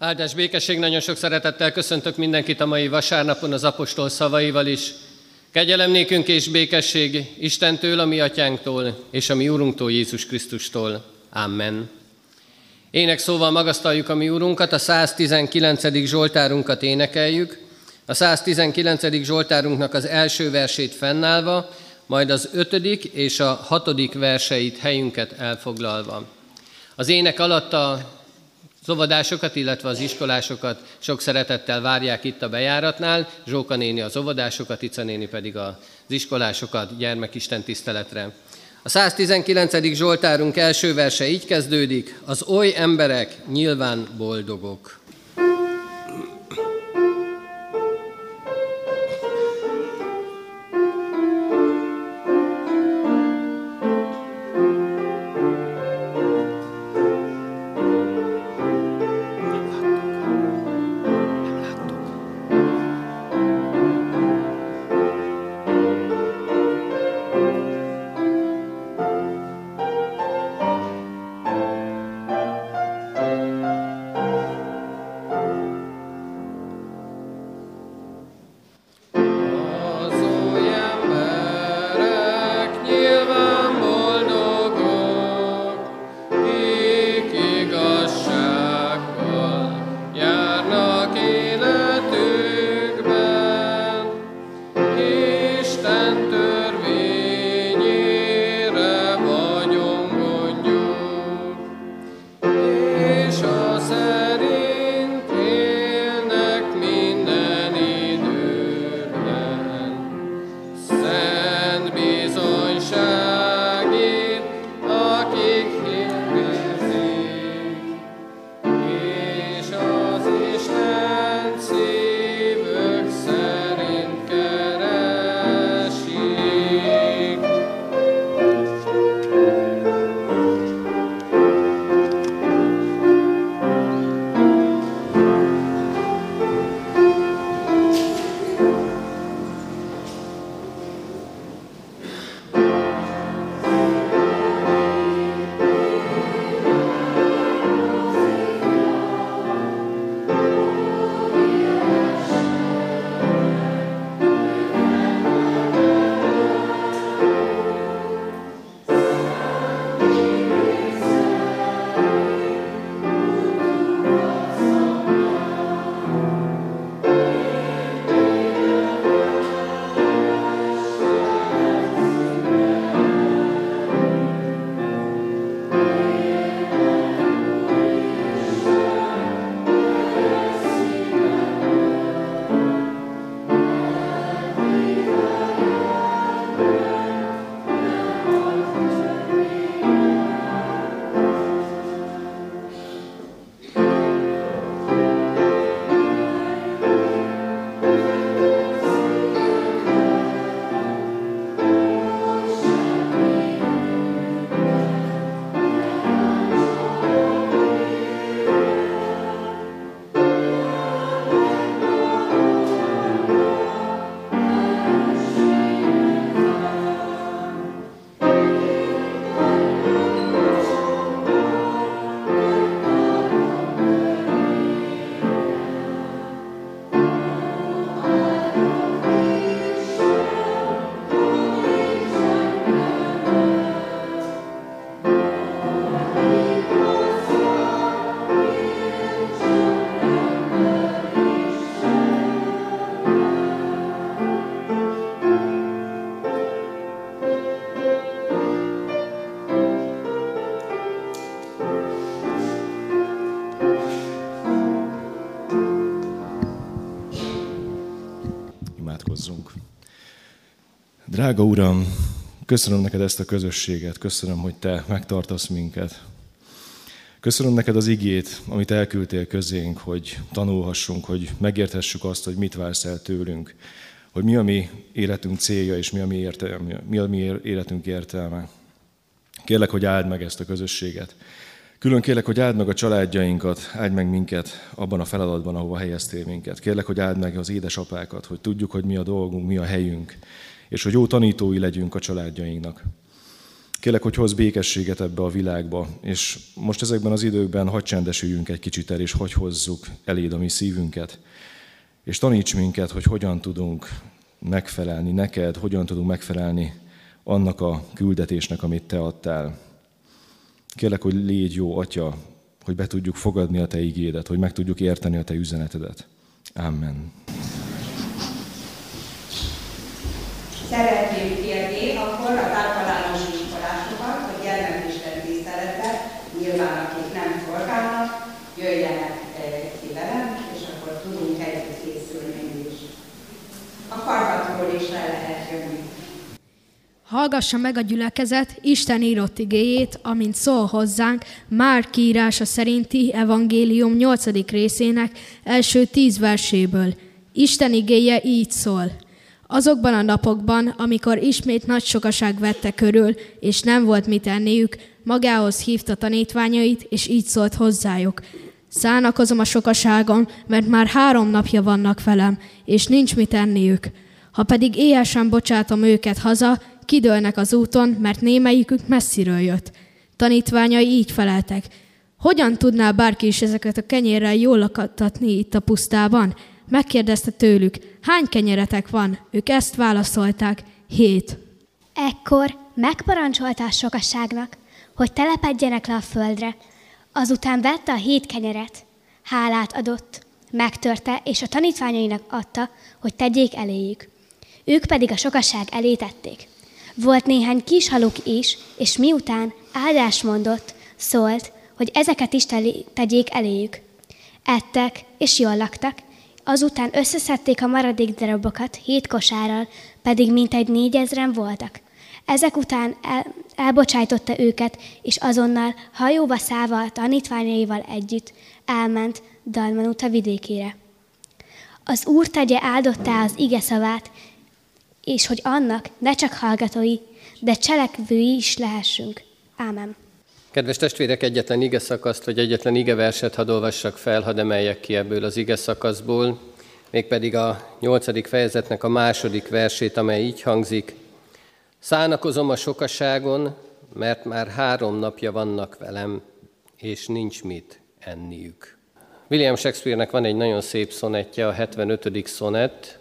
Áldás békesség, nagyon sok szeretettel köszöntök mindenkit a mai vasárnapon az apostol szavaival is. Kegyelem nékünk és békesség Istentől, a mi atyánktól, és a mi úrunktól, Jézus Krisztustól. Amen. Ének szóval magasztaljuk a mi úrunkat, a 119. Zsoltárunkat énekeljük. A 119. Zsoltárunknak az első versét fennállva, majd az ötödik és a hatodik verseit helyünket elfoglalva. Az ének alatt a az óvodásokat, illetve az iskolásokat sok szeretettel várják itt a bejáratnál, Zsóka néni az óvodásokat, Ica néni pedig az iskolásokat gyermekisten tiszteletre. A 119. Zsoltárunk első verse így kezdődik, az oly emberek nyilván boldogok. Drága Uram, köszönöm neked ezt a közösséget, köszönöm, hogy te megtartasz minket. Köszönöm neked az igét, amit elküldtél közénk, hogy tanulhassunk, hogy megérthessük azt, hogy mit vársz el tőlünk, hogy mi a mi életünk célja, és mi a mi, értelme, mi, a mi életünk értelme. Kérlek, hogy áld meg ezt a közösséget. Külön kérlek, hogy áld meg a családjainkat, áld meg minket abban a feladatban, ahova helyeztél minket. Kérlek, hogy áld meg az édesapákat, hogy tudjuk, hogy mi a dolgunk, mi a helyünk, és hogy jó tanítói legyünk a családjainknak. Kélek, hogy hoz békességet ebbe a világba, és most ezekben az időkben hagy csendesüljünk egy kicsit el, és hogy hozzuk eléd a mi szívünket, és taníts minket, hogy hogyan tudunk megfelelni neked, hogyan tudunk megfelelni annak a küldetésnek, amit te adtál. Kérlek, hogy légy jó, Atya, hogy be tudjuk fogadni a te igédet, hogy meg tudjuk érteni a te üzenetedet. Amen. Szeretném kérni akkor az általános iskolásokat, hogy gyermekisten tiszteletben, nyilván akik nem szolgálnak, jöjjenek eh, ki velem, és akkor tudunk együtt készülni is. A karhatról is le lehet jönni. Hallgassa meg a gyülekezet Isten írott igéjét, amint szól hozzánk Márk írása szerinti evangélium 8. részének első tíz verséből. Isten igéje így szól. Azokban a napokban, amikor ismét nagy sokaság vette körül, és nem volt mit enniük, magához hívta tanítványait, és így szólt hozzájuk. Szánakozom a sokaságon, mert már három napja vannak velem, és nincs mit enniük. Ha pedig éhesen bocsátom őket haza, kidőlnek az úton, mert némelyikük messziről jött. Tanítványai így feleltek. Hogyan tudná bárki is ezeket a kenyérrel jól lakattatni itt a pusztában? Megkérdezte tőlük, hány kenyeretek van? Ők ezt válaszolták, hét. Ekkor megparancsolta a sokasságnak, hogy telepedjenek le a földre. Azután vette a hét kenyeret, hálát adott, megtörte, és a tanítványainak adta, hogy tegyék eléjük. Ők pedig a sokasság elé tették. Volt néhány kis haluk is, és miután áldás mondott, szólt, hogy ezeket is tegyék eléjük. Ettek, és jól laktak, azután összeszedték a maradék darabokat hét kosárral, pedig mintegy négyezren voltak. Ezek után el, elbocsájtotta őket, és azonnal hajóba szállva tanítványaival együtt elment Dalmanuta vidékére. Az Úr tegye áldottá az ige szavát, és hogy annak ne csak hallgatói, de cselekvői is lehessünk. Ámen. Kedves testvérek, egyetlen ige szakaszt, vagy egyetlen ige verset hadd olvassak fel, hadd emeljek ki ebből az ige szakaszból, mégpedig a nyolcadik fejezetnek a második versét, amely így hangzik. Szánakozom a sokaságon, mert már három napja vannak velem, és nincs mit enniük. William Shakespeare-nek van egy nagyon szép szonettje, a 75. szonett,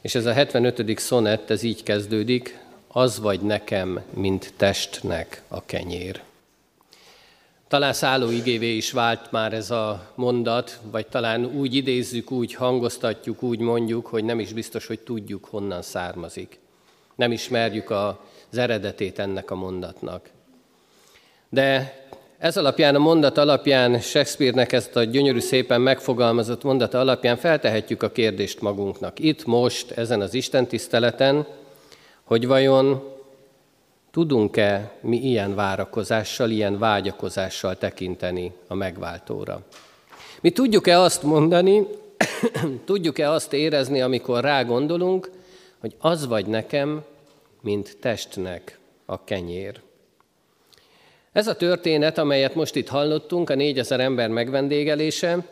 és ez a 75. szonett, ez így kezdődik, az vagy nekem, mint testnek a kenyér. Talán szálló igévé is vált már ez a mondat, vagy talán úgy idézzük, úgy hangoztatjuk, úgy mondjuk, hogy nem is biztos, hogy tudjuk, honnan származik. Nem ismerjük az eredetét ennek a mondatnak. De ez alapján, a mondat alapján, Shakespeare-nek ezt a gyönyörű szépen megfogalmazott mondata alapján feltehetjük a kérdést magunknak. Itt, most, ezen az Isten tiszteleten, hogy vajon tudunk-e mi ilyen várakozással, ilyen vágyakozással tekinteni a megváltóra. Mi tudjuk-e azt mondani, tudjuk-e azt érezni, amikor rá gondolunk, hogy az vagy nekem, mint testnek a kenyér. Ez a történet, amelyet most itt hallottunk, a négyezer ember megvendégelése,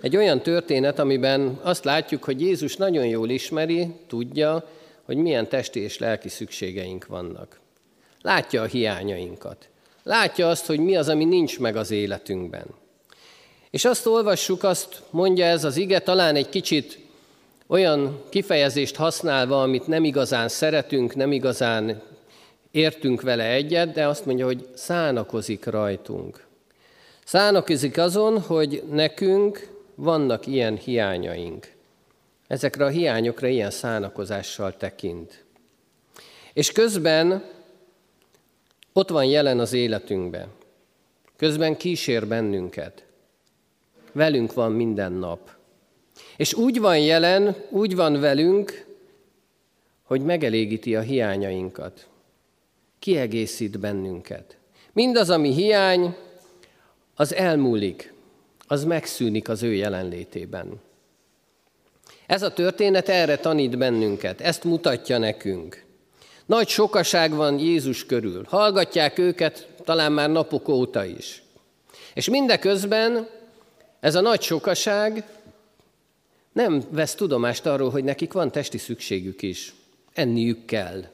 egy olyan történet, amiben azt látjuk, hogy Jézus nagyon jól ismeri, tudja, hogy milyen testi és lelki szükségeink vannak. Látja a hiányainkat. Látja azt, hogy mi az, ami nincs meg az életünkben. És azt olvassuk, azt mondja ez az ige, talán egy kicsit olyan kifejezést használva, amit nem igazán szeretünk, nem igazán értünk vele egyet, de azt mondja, hogy szánakozik rajtunk. Szánakozik azon, hogy nekünk vannak ilyen hiányaink. Ezekre a hiányokra ilyen szánakozással tekint. És közben ott van jelen az életünkben. Közben kísér bennünket. Velünk van minden nap. És úgy van jelen, úgy van velünk, hogy megelégíti a hiányainkat kiegészít bennünket. Mindaz, ami hiány, az elmúlik, az megszűnik az ő jelenlétében. Ez a történet erre tanít bennünket, ezt mutatja nekünk. Nagy sokaság van Jézus körül. Hallgatják őket talán már napok óta is. És mindeközben ez a nagy sokaság nem vesz tudomást arról, hogy nekik van testi szükségük is. Enniük kell.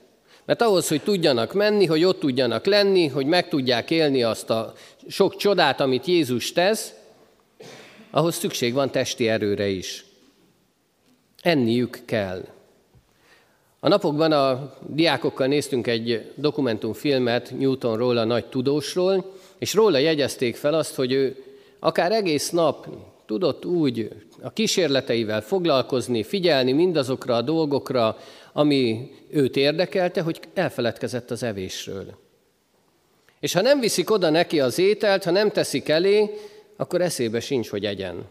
Mert ahhoz, hogy tudjanak menni, hogy ott tudjanak lenni, hogy meg tudják élni azt a sok csodát, amit Jézus tesz, ahhoz szükség van testi erőre is. Enniük kell. A napokban a diákokkal néztünk egy dokumentumfilmet Newtonról, a nagy tudósról, és róla jegyezték fel azt, hogy ő akár egész nap tudott úgy a kísérleteivel foglalkozni, figyelni mindazokra a dolgokra, ami őt érdekelte, hogy elfeledkezett az evésről. És ha nem viszik oda neki az ételt, ha nem teszik elé, akkor eszébe sincs, hogy egyen.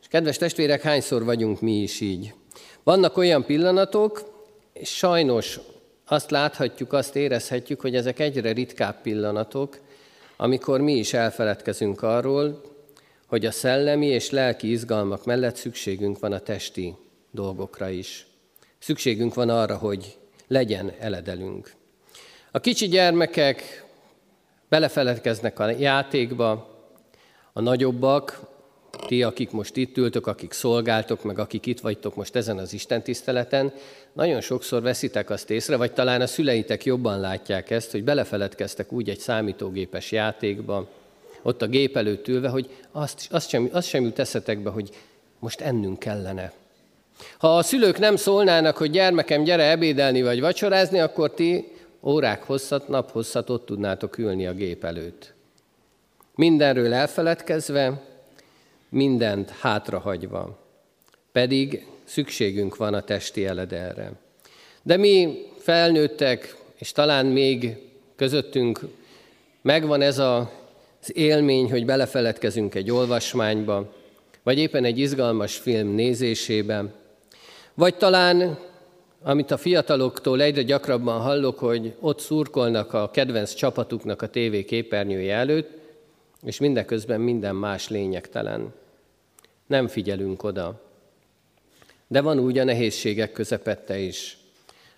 És kedves testvérek, hányszor vagyunk mi is így? Vannak olyan pillanatok, sajnos azt láthatjuk, azt érezhetjük, hogy ezek egyre ritkább pillanatok, amikor mi is elfeledkezünk arról, hogy a szellemi és lelki izgalmak mellett szükségünk van a testi dolgokra is. Szükségünk van arra, hogy legyen eledelünk. A kicsi gyermekek belefeledkeznek a játékba, a nagyobbak, ti, akik most itt ültök, akik szolgáltok, meg akik itt vagytok most ezen az Isten tiszteleten, nagyon sokszor veszitek azt észre, vagy talán a szüleitek jobban látják ezt, hogy belefeledkeztek úgy egy számítógépes játékba, ott a gép előtt ülve, hogy azt, azt, sem, azt sem jut eszetekbe, hogy most ennünk kellene. Ha a szülők nem szólnának, hogy gyermekem, gyere ebédelni vagy vacsorázni, akkor ti órák hosszat, nap hosszat ott tudnátok ülni a gép előtt. Mindenről elfeledkezve, mindent hátrahagyva. Pedig szükségünk van a testi eledelre. De mi felnőttek, és talán még közöttünk megvan ez a az élmény, hogy belefeledkezünk egy olvasmányba, vagy éppen egy izgalmas film nézésében, vagy talán, amit a fiataloktól egyre gyakrabban hallok, hogy ott szurkolnak a kedvenc csapatuknak a tévé képernyője előtt, és mindeközben minden más lényegtelen. Nem figyelünk oda. De van úgy a nehézségek közepette is,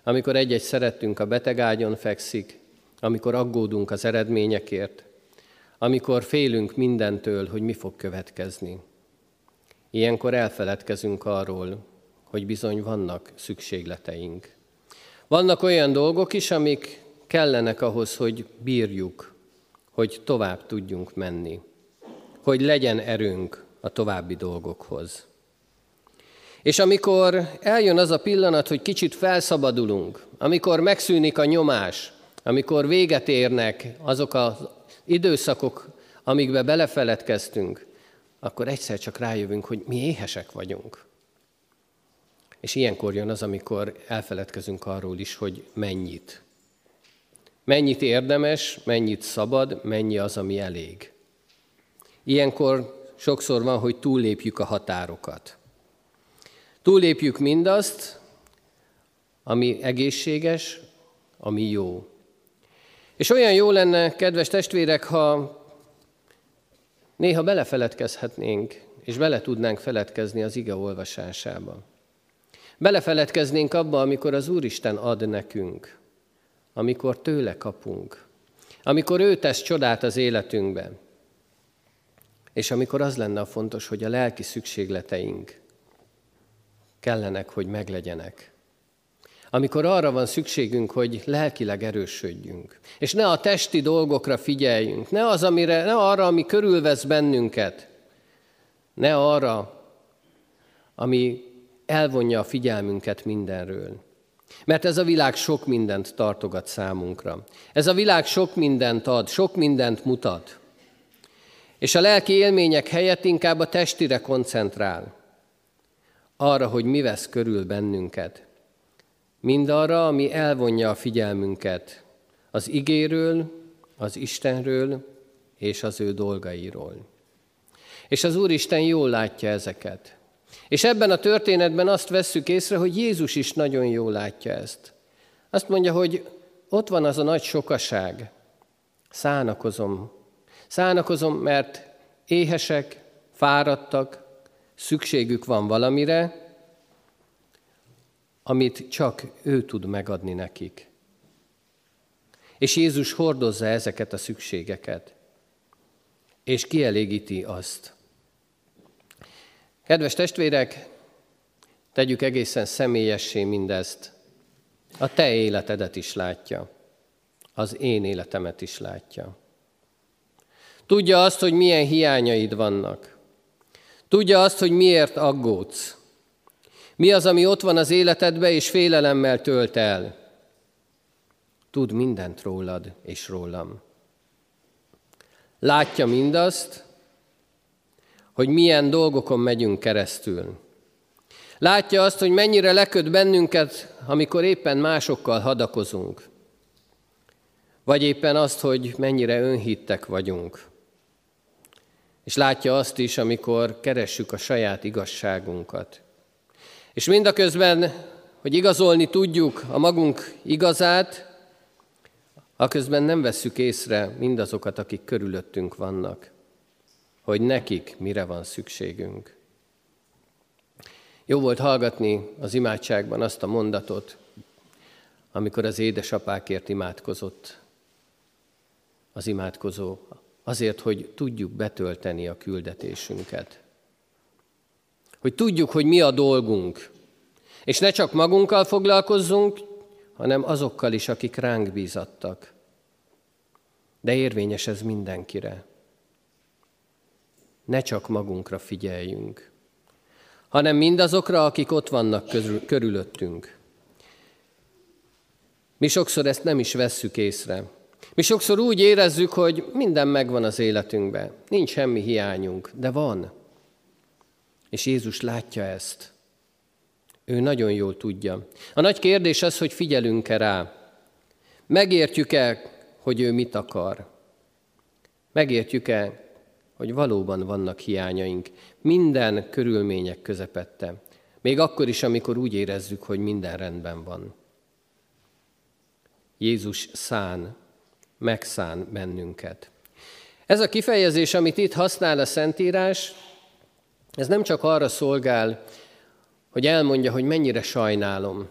amikor egy-egy szerettünk a betegágyon fekszik, amikor aggódunk az eredményekért, amikor félünk mindentől, hogy mi fog következni. Ilyenkor elfeledkezünk arról, hogy bizony vannak szükségleteink. Vannak olyan dolgok is, amik kellenek ahhoz, hogy bírjuk, hogy tovább tudjunk menni, hogy legyen erőnk a további dolgokhoz. És amikor eljön az a pillanat, hogy kicsit felszabadulunk, amikor megszűnik a nyomás, amikor véget érnek azok az időszakok, amikbe belefeledkeztünk, akkor egyszer csak rájövünk, hogy mi éhesek vagyunk. És ilyenkor jön az, amikor elfeledkezünk arról is, hogy mennyit. Mennyit érdemes, mennyit szabad, mennyi az, ami elég. Ilyenkor sokszor van, hogy túllépjük a határokat. Túllépjük mindazt, ami egészséges, ami jó. És olyan jó lenne, kedves testvérek, ha néha belefeledkezhetnénk, és bele tudnánk feledkezni az ige olvasásába. Belefeledkeznénk abba, amikor az Úristen ad nekünk, amikor tőle kapunk, amikor ő tesz csodát az életünkben, és amikor az lenne a fontos, hogy a lelki szükségleteink kellenek, hogy meglegyenek. Amikor arra van szükségünk, hogy lelkileg erősödjünk, és ne a testi dolgokra figyeljünk, ne, az, amire, ne arra, ami körülvesz bennünket, ne arra, ami elvonja a figyelmünket mindenről. Mert ez a világ sok mindent tartogat számunkra. Ez a világ sok mindent ad, sok mindent mutat. És a lelki élmények helyett inkább a testire koncentrál. Arra, hogy mi vesz körül bennünket. Mindarra, ami elvonja a figyelmünket az igéről, az Istenről és az ő dolgairól. És az Úristen jól látja ezeket. És ebben a történetben azt vesszük észre, hogy Jézus is nagyon jól látja ezt. Azt mondja, hogy ott van az a nagy sokaság. Szánakozom. Szánakozom, mert éhesek, fáradtak, szükségük van valamire, amit csak ő tud megadni nekik. És Jézus hordozza ezeket a szükségeket, és kielégíti azt. Kedves testvérek, tegyük egészen személyessé mindezt. A te életedet is látja. Az én életemet is látja. Tudja azt, hogy milyen hiányaid vannak. Tudja azt, hogy miért aggódsz. Mi az, ami ott van az életedbe, és félelemmel tölt el. Tud mindent rólad és rólam. Látja mindazt, hogy milyen dolgokon megyünk keresztül. Látja azt, hogy mennyire leköt bennünket, amikor éppen másokkal hadakozunk. Vagy éppen azt, hogy mennyire önhittek vagyunk. És látja azt is, amikor keressük a saját igazságunkat. És mindaközben, hogy igazolni tudjuk a magunk igazát, aközben nem vesszük észre mindazokat, akik körülöttünk vannak, hogy nekik mire van szükségünk. Jó volt hallgatni az imádságban azt a mondatot, amikor az édesapákért imádkozott az imádkozó, azért, hogy tudjuk betölteni a küldetésünket. Hogy tudjuk, hogy mi a dolgunk, és ne csak magunkkal foglalkozzunk, hanem azokkal is, akik ránk bízattak. De érvényes ez mindenkire. Ne csak magunkra figyeljünk, hanem mindazokra, akik ott vannak körülöttünk. Mi sokszor ezt nem is vesszük észre. Mi sokszor úgy érezzük, hogy minden megvan az életünkben, nincs semmi hiányunk, de van. És Jézus látja ezt. Ő nagyon jól tudja. A nagy kérdés az, hogy figyelünk-e rá. Megértjük-e, hogy ő mit akar? Megértjük-e, hogy valóban vannak hiányaink minden körülmények közepette, még akkor is, amikor úgy érezzük, hogy minden rendben van. Jézus szán, megszán bennünket. Ez a kifejezés, amit itt használ a Szentírás, ez nem csak arra szolgál, hogy elmondja, hogy mennyire sajnálom.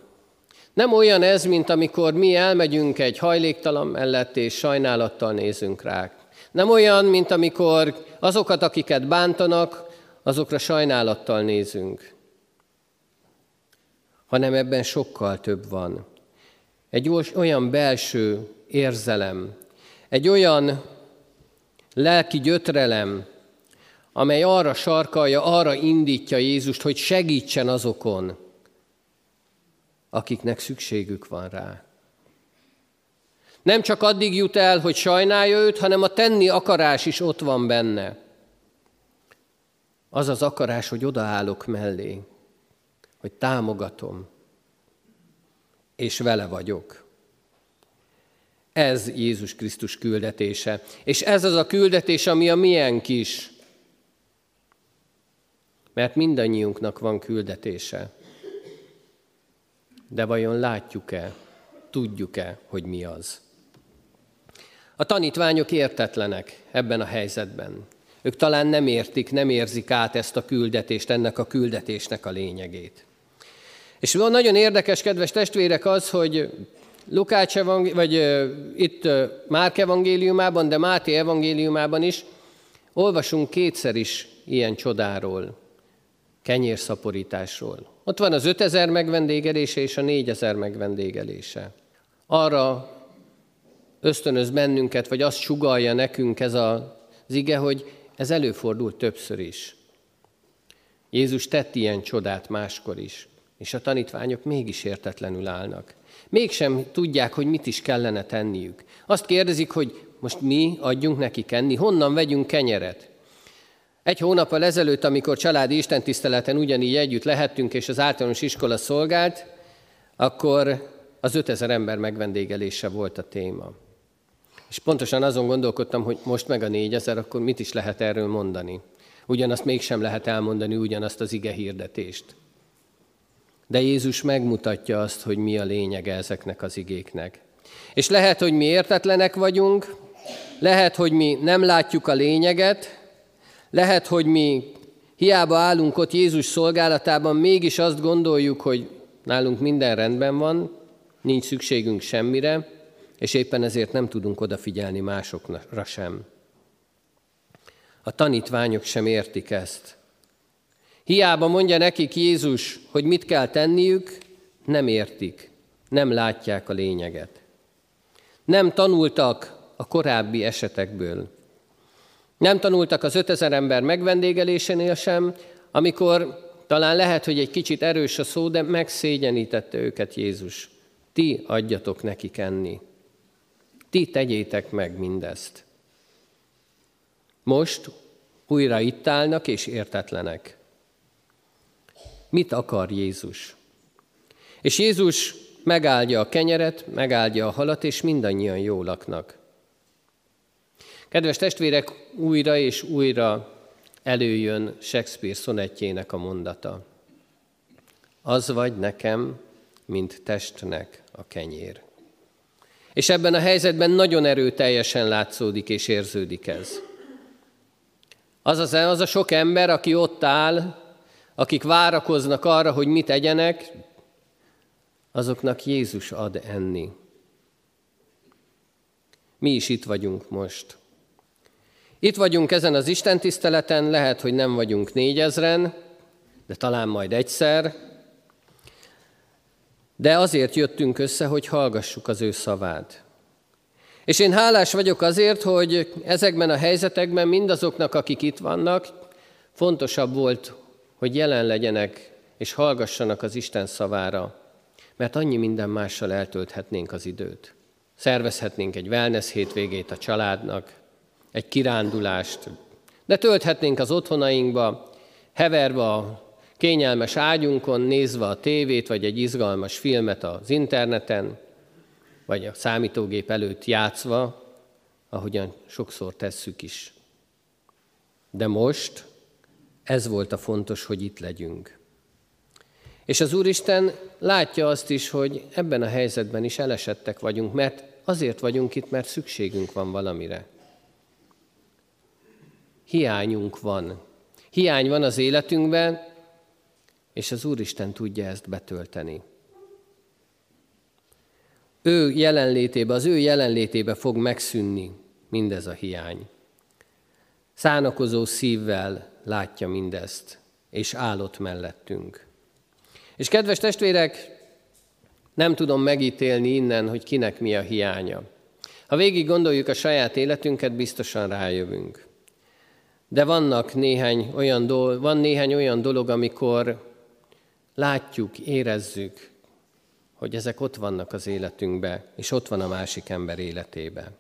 Nem olyan ez, mint amikor mi elmegyünk egy hajléktalan mellett, és sajnálattal nézünk rá. Nem olyan, mint amikor azokat, akiket bántanak, azokra sajnálattal nézünk. Hanem ebben sokkal több van. Egy olyan belső érzelem, egy olyan lelki gyötrelem, amely arra sarkalja, arra indítja Jézust, hogy segítsen azokon, akiknek szükségük van rá. Nem csak addig jut el, hogy sajnálja őt, hanem a tenni akarás is ott van benne. Az az akarás, hogy odaállok mellé, hogy támogatom, és vele vagyok. Ez Jézus Krisztus küldetése. És ez az a küldetés, ami a miénk is mert mindannyiunknak van küldetése. De vajon látjuk-e, tudjuk-e, hogy mi az? A tanítványok értetlenek ebben a helyzetben. Ők talán nem értik, nem érzik át ezt a küldetést, ennek a küldetésnek a lényegét. És van nagyon érdekes, kedves testvérek, az, hogy Lukács evangéli- vagy itt uh, Márk evangéliumában, de Máté evangéliumában is olvasunk kétszer is ilyen csodáról kenyérszaporításról. Ott van az 5000 megvendégelése és a 4000 megvendégelése. Arra ösztönöz bennünket, vagy azt sugalja nekünk ez az ige, hogy ez előfordult többször is. Jézus tett ilyen csodát máskor is, és a tanítványok mégis értetlenül állnak. Mégsem tudják, hogy mit is kellene tenniük. Azt kérdezik, hogy most mi adjunk neki kenni, honnan vegyünk kenyeret. Egy hónappal ezelőtt, amikor családi istentiszteleten ugyanígy együtt lehettünk, és az általános iskola szolgált, akkor az 5000 ember megvendégelése volt a téma. És pontosan azon gondolkodtam, hogy most meg a 4000, akkor mit is lehet erről mondani. Ugyanazt mégsem lehet elmondani, ugyanazt az ige hirdetést. De Jézus megmutatja azt, hogy mi a lényege ezeknek az igéknek. És lehet, hogy mi értetlenek vagyunk, lehet, hogy mi nem látjuk a lényeget, lehet, hogy mi hiába állunk ott Jézus szolgálatában, mégis azt gondoljuk, hogy nálunk minden rendben van, nincs szükségünk semmire, és éppen ezért nem tudunk odafigyelni másokra sem. A tanítványok sem értik ezt. Hiába mondja nekik Jézus, hogy mit kell tenniük, nem értik, nem látják a lényeget. Nem tanultak a korábbi esetekből. Nem tanultak az 5000 ember megvendégelésénél sem, amikor talán lehet, hogy egy kicsit erős a szó, de megszégyenítette őket Jézus. Ti adjatok nekik enni. Ti tegyétek meg mindezt. Most újra itt állnak és értetlenek. Mit akar Jézus? És Jézus megáldja a kenyeret, megáldja a halat, és mindannyian jól laknak. Kedves testvérek, újra és újra előjön Shakespeare szonettjének a mondata. Az vagy nekem, mint testnek a kenyér. És ebben a helyzetben nagyon erőteljesen látszódik és érződik ez. Az, az, az a sok ember, aki ott áll, akik várakoznak arra, hogy mit egyenek, azoknak Jézus ad enni. Mi is itt vagyunk most. Itt vagyunk ezen az Isten tiszteleten, lehet, hogy nem vagyunk négyezren, de talán majd egyszer. De azért jöttünk össze, hogy hallgassuk az ő szavát. És én hálás vagyok azért, hogy ezekben a helyzetekben mindazoknak, akik itt vannak, fontosabb volt, hogy jelen legyenek és hallgassanak az Isten szavára, mert annyi minden mással eltölthetnénk az időt. Szervezhetnénk egy wellness hétvégét a családnak, egy kirándulást, de tölthetnénk az otthonainkba, heverve a kényelmes ágyunkon, nézve a tévét, vagy egy izgalmas filmet az interneten, vagy a számítógép előtt játszva, ahogyan sokszor tesszük is. De most ez volt a fontos, hogy itt legyünk. És az Úristen látja azt is, hogy ebben a helyzetben is elesettek vagyunk, mert azért vagyunk itt, mert szükségünk van valamire. Hiányunk van. Hiány van az életünkben, és az Úristen tudja ezt betölteni. Ő jelenlétébe, az ő jelenlétébe fog megszűnni mindez a hiány. Szánakozó szívvel látja mindezt, és állott mellettünk. És kedves testvérek, nem tudom megítélni innen, hogy kinek mi a hiánya. Ha végig gondoljuk a saját életünket, biztosan rájövünk. De vannak néhány olyan dolog, van néhány olyan dolog, amikor látjuk, érezzük, hogy ezek ott vannak az életünkbe, és ott van a másik ember életébe.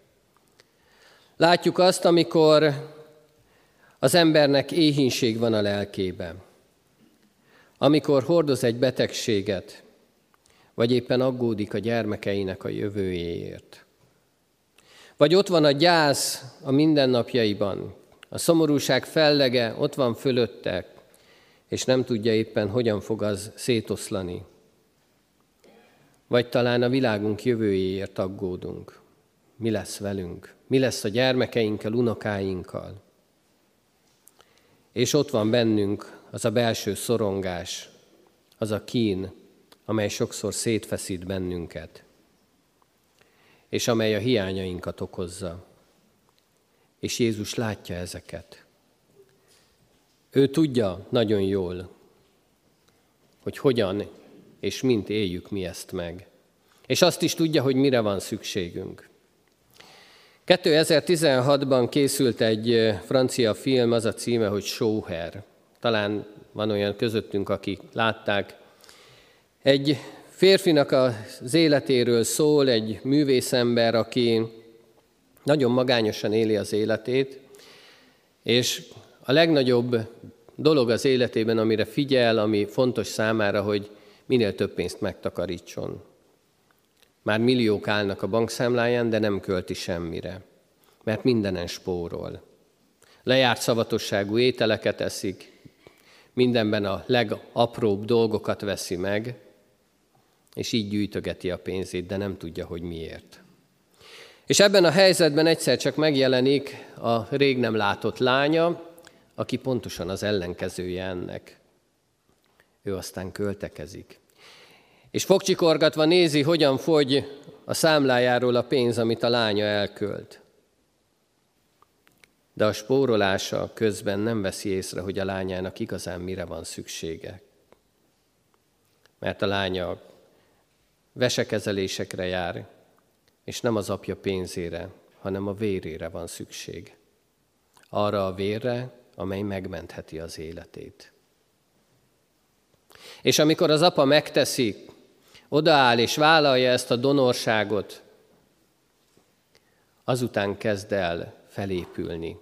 Látjuk azt, amikor az embernek éhínség van a lelkében, amikor hordoz egy betegséget, vagy éppen aggódik a gyermekeinek a jövőjéért. Vagy ott van a gyász a mindennapjaiban, a szomorúság fellege ott van fölötte, és nem tudja éppen, hogyan fog az szétoszlani. Vagy talán a világunk jövőjéért aggódunk. Mi lesz velünk? Mi lesz a gyermekeinkkel, unokáinkkal? És ott van bennünk az a belső szorongás, az a kín, amely sokszor szétfeszít bennünket, és amely a hiányainkat okozza. És Jézus látja ezeket. Ő tudja nagyon jól, hogy hogyan és mint éljük mi ezt meg. És azt is tudja, hogy mire van szükségünk. 2016-ban készült egy francia film, az a címe, hogy Showher. Talán van olyan közöttünk, akik látták. Egy férfinak az életéről szól, egy művészember, aki nagyon magányosan éli az életét, és a legnagyobb dolog az életében, amire figyel, ami fontos számára, hogy minél több pénzt megtakarítson. Már milliók állnak a bankszámláján, de nem költi semmire, mert mindenen spórol. Lejárt szavatosságú ételeket eszik, mindenben a legapróbb dolgokat veszi meg, és így gyűjtögeti a pénzét, de nem tudja, hogy miért. És ebben a helyzetben egyszer csak megjelenik a rég nem látott lánya, aki pontosan az ellenkezője ennek. Ő aztán költekezik. És fogcsikorgatva nézi, hogyan fogy a számlájáról a pénz, amit a lánya elkölt. De a spórolása közben nem veszi észre, hogy a lányának igazán mire van szüksége. Mert a lánya vesekezelésekre jár, és nem az apja pénzére, hanem a vérére van szükség. Arra a vérre, amely megmentheti az életét. És amikor az apa megteszi, odaáll és vállalja ezt a donorságot, azután kezd el felépülni.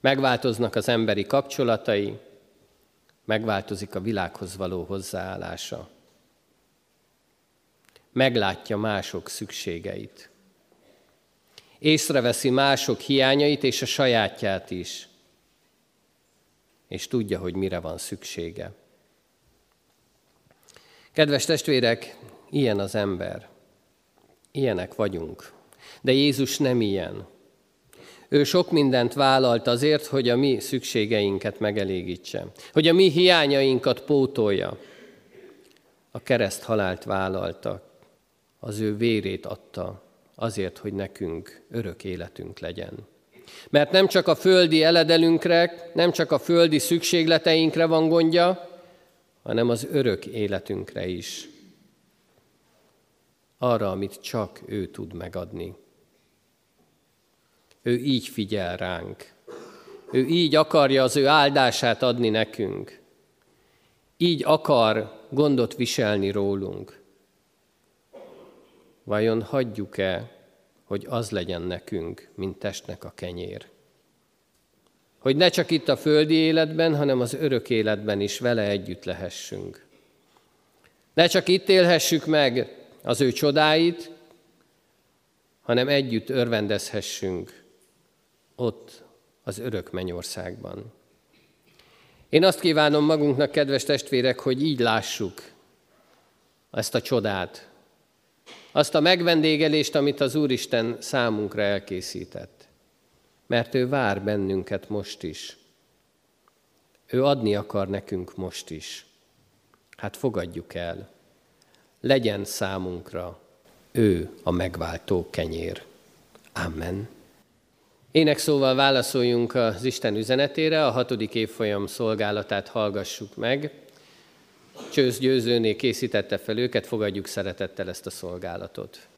Megváltoznak az emberi kapcsolatai, megváltozik a világhoz való hozzáállása. Meglátja mások szükségeit. Észreveszi mások hiányait és a sajátját is. És tudja, hogy mire van szüksége. Kedves testvérek, ilyen az ember. Ilyenek vagyunk. De Jézus nem ilyen. Ő sok mindent vállalt azért, hogy a mi szükségeinket megelégítse, hogy a mi hiányainkat pótolja. A kereszt halált vállalta, az ő vérét adta azért, hogy nekünk örök életünk legyen. Mert nem csak a földi eledelünkre, nem csak a földi szükségleteinkre van gondja, hanem az örök életünkre is. Arra, amit csak ő tud megadni. Ő így figyel ránk. Ő így akarja az ő áldását adni nekünk. Így akar gondot viselni rólunk. Vajon hagyjuk-e, hogy az legyen nekünk, mint testnek a kenyér? Hogy ne csak itt a földi életben, hanem az örök életben is vele együtt lehessünk. Ne csak itt élhessük meg az ő csodáit, hanem együtt örvendezhessünk ott az örök mennyországban. Én azt kívánom magunknak, kedves testvérek, hogy így lássuk ezt a csodát, azt a megvendégelést, amit az Úristen számunkra elkészített. Mert ő vár bennünket most is. Ő adni akar nekünk most is. Hát fogadjuk el. Legyen számunkra ő a megváltó kenyér. Amen. Ének szóval válaszoljunk az Isten üzenetére, a hatodik évfolyam szolgálatát hallgassuk meg. Csősz készítette fel őket, fogadjuk szeretettel ezt a szolgálatot.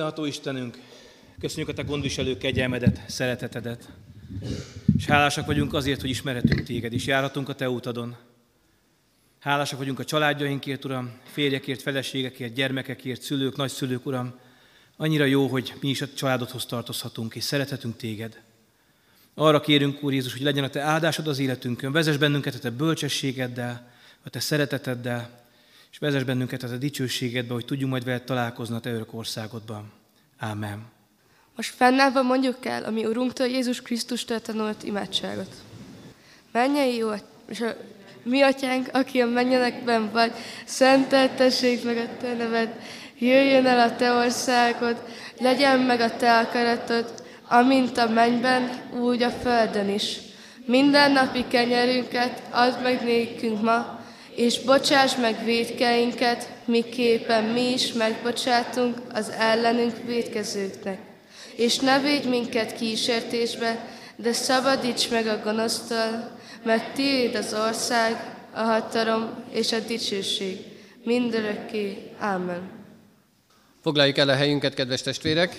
Mindenható Istenünk, köszönjük a Te gondviselő kegyelmedet, szeretetedet, és hálásak vagyunk azért, hogy ismerhetünk Téged, és járhatunk a Te útadon. Hálásak vagyunk a családjainkért, Uram, férjekért, feleségekért, gyermekekért, szülők, nagyszülők, Uram. Annyira jó, hogy mi is a családodhoz tartozhatunk, és szerethetünk Téged. Arra kérünk, Úr Jézus, hogy legyen a Te áldásod az életünkön, vezess bennünket a Te bölcsességeddel, a Te szereteteddel, és vezess bennünket a Te dicsőségedbe, hogy tudjunk majd veled találkozni a Te örök országodban. Ámen. Most fennállva mondjuk el, ami Urunktól Jézus Krisztustól tanult imádságot. Mennyei jó, és a mi atyánk, aki a mennyenekben vagy, szenteltessék meg a te neved, jöjjön el a te országod, legyen meg a te akaratod, amint a mennyben, úgy a földön is. Minden napi kenyerünket add meg nékünk ma, és bocsáss meg védkeinket, miképpen mi is megbocsátunk az ellenünk védkezőknek. És ne védj minket kísértésbe, de szabadíts meg a gonosztól, mert tiéd az ország, a hatalom és a dicsőség, mindörökké. Amen. Foglaljuk el a helyünket, kedves testvérek!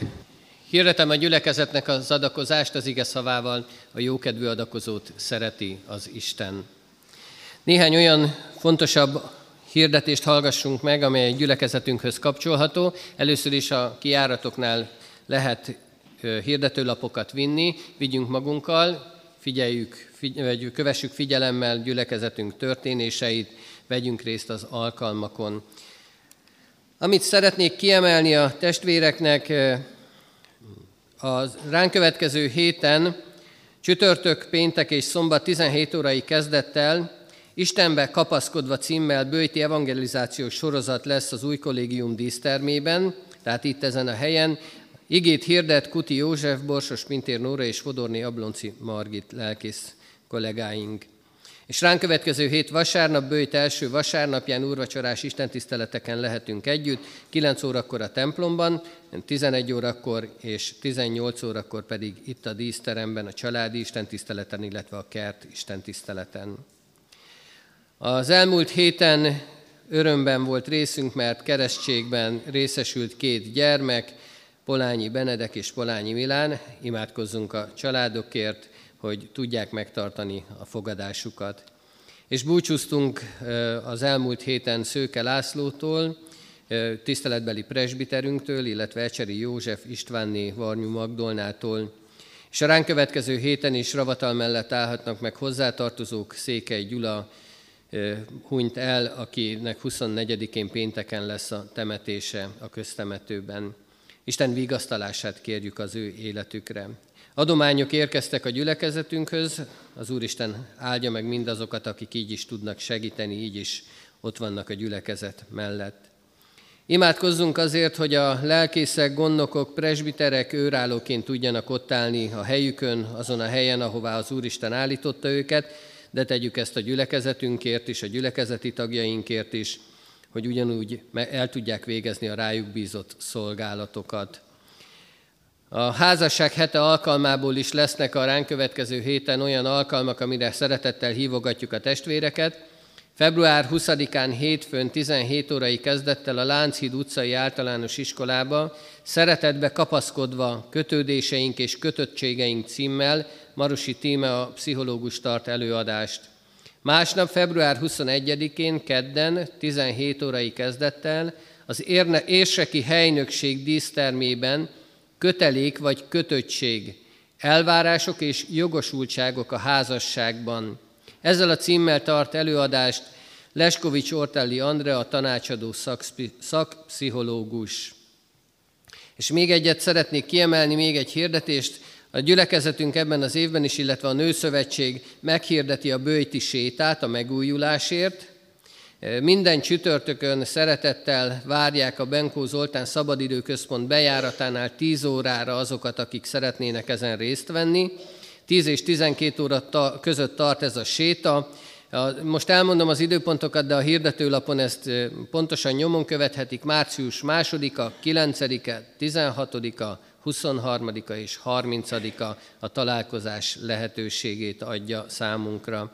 Hirdetem a gyülekezetnek az adakozást az ige szavával, a jókedvű adakozót szereti az Isten. Néhány olyan fontosabb hirdetést hallgassunk meg, amely gyülekezetünkhöz kapcsolható. Először is a kiáratoknál lehet hirdetőlapokat vinni, vigyünk magunkkal, figyeljük, figy- kövessük figyelemmel gyülekezetünk történéseit, vegyünk részt az alkalmakon. Amit szeretnék kiemelni a testvéreknek, a ránk következő héten, csütörtök, péntek és szombat 17 órai kezdettel Istenbe kapaszkodva címmel bőjti evangelizációs sorozat lesz az új kollégium dísztermében, tehát itt ezen a helyen. Igét hirdet Kuti József, Borsos Pintér Nóra és Fodorni Ablonci Margit lelkész kollégáink. És ránk következő hét vasárnap, bőjt első vasárnapján úrvacsorás istentiszteleteken lehetünk együtt, 9 órakor a templomban, 11 órakor és 18 órakor pedig itt a díszteremben, a családi istentiszteleten, illetve a kert istentiszteleten. Az elmúlt héten örömben volt részünk, mert keresztségben részesült két gyermek, Polányi Benedek és Polányi Milán. Imádkozzunk a családokért, hogy tudják megtartani a fogadásukat. És búcsúztunk az elmúlt héten Szőke Lászlótól, tiszteletbeli presbiterünktől, illetve Ecseri József Istvánné Varnyú Magdolnától, és a ránk következő héten is ravatal mellett állhatnak meg hozzátartozók, Székely Gyula, hunyt el, akinek 24-én pénteken lesz a temetése a köztemetőben. Isten vigasztalását kérjük az ő életükre. Adományok érkeztek a gyülekezetünkhöz, az Úristen áldja meg mindazokat, akik így is tudnak segíteni, így is ott vannak a gyülekezet mellett. Imádkozzunk azért, hogy a lelkészek, gondnokok, presbiterek őrállóként tudjanak ott állni a helyükön, azon a helyen, ahová az Úristen állította őket, de tegyük ezt a gyülekezetünkért is, a gyülekezeti tagjainkért is, hogy ugyanúgy el tudják végezni a rájuk bízott szolgálatokat. A házasság hete alkalmából is lesznek a ránk következő héten olyan alkalmak, amire szeretettel hívogatjuk a testvéreket. Február 20-án hétfőn 17 órai kezdettel a Lánchíd utcai általános iskolába szeretetbe kapaszkodva kötődéseink és kötöttségeink címmel Marusi Tíme a pszichológus tart előadást. Másnap, február 21-én, kedden, 17 órai kezdettel az érne, érseki helynökség dísztermében kötelék vagy kötöttség, elvárások és jogosultságok a házasságban. Ezzel a címmel tart előadást Leskovics Ortelli Andrea, a tanácsadó szakpszichológus. És még egyet szeretnék kiemelni, még egy hirdetést. A gyülekezetünk ebben az évben is, illetve a Nőszövetség meghirdeti a bőjti sétát a megújulásért. Minden csütörtökön szeretettel várják a Benkó Zoltán Szabadidőközpont bejáratánál 10 órára azokat, akik szeretnének ezen részt venni. 10 és 12 óra között tart ez a séta. Most elmondom az időpontokat, de a hirdetőlapon ezt pontosan nyomon követhetik. Március 2-a, 9-e, 16-a, 23-a és 30-a a találkozás lehetőségét adja számunkra.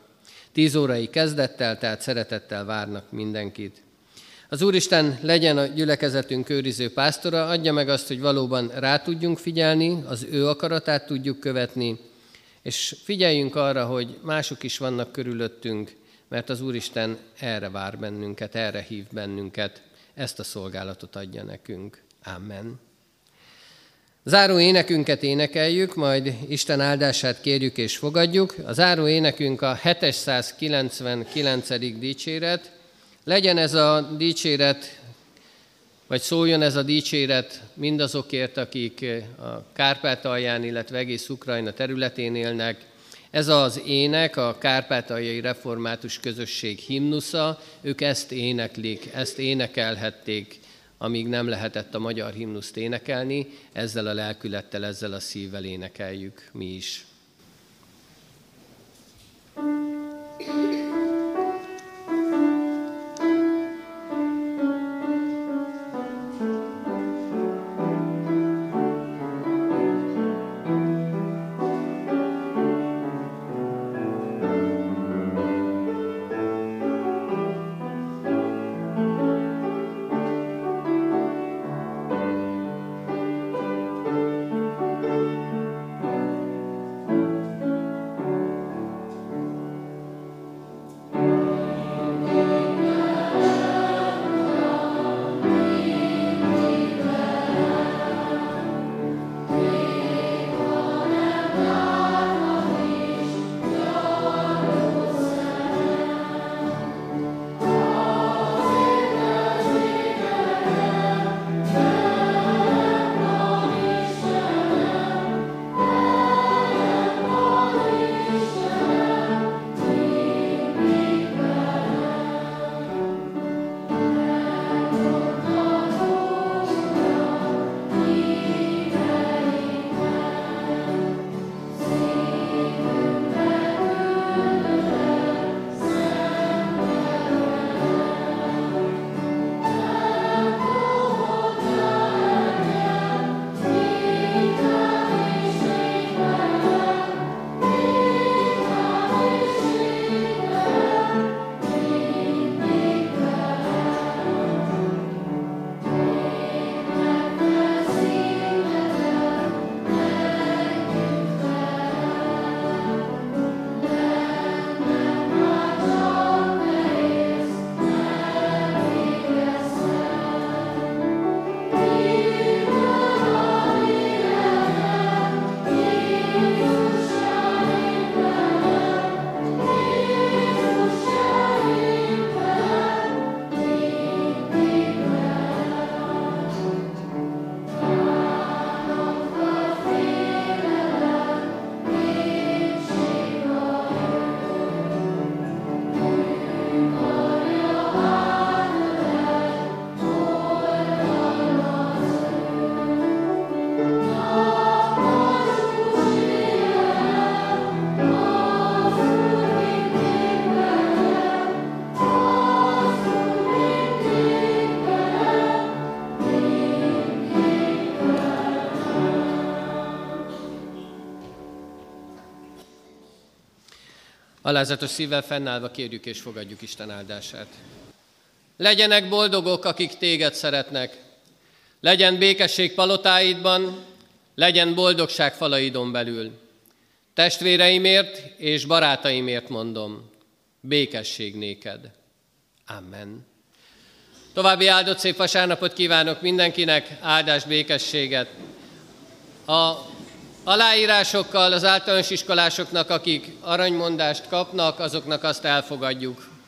10 órai kezdettel, tehát szeretettel várnak mindenkit. Az Úristen legyen a gyülekezetünk őriző pásztora, adja meg azt, hogy valóban rá tudjunk figyelni, az ő akaratát tudjuk követni, és figyeljünk arra, hogy mások is vannak körülöttünk, mert az Úristen erre vár bennünket, erre hív bennünket, ezt a szolgálatot adja nekünk. Amen. Záró énekünket énekeljük, majd Isten áldását kérjük és fogadjuk. A záró énekünk a 799. dicséret. Legyen ez a dicséret, vagy szóljon ez a dicséret mindazokért, akik a Kárpátalján, illetve egész Ukrajna területén élnek. Ez az ének, a Kárpátaljai Református Közösség himnusza, ők ezt éneklik, ezt énekelhették amíg nem lehetett a magyar himnuszt énekelni, ezzel a lelkülettel, ezzel a szívvel énekeljük mi is. Alázatos szívvel fennállva kérjük és fogadjuk Isten áldását. Legyenek boldogok, akik téged szeretnek. Legyen békesség palotáidban, legyen boldogság falaidon belül. Testvéreimért és barátaimért mondom, békesség néked. Amen. További áldott szép vasárnapot kívánok mindenkinek, áldás békességet. A aláírásokkal az általános iskolásoknak, akik aranymondást kapnak, azoknak azt elfogadjuk.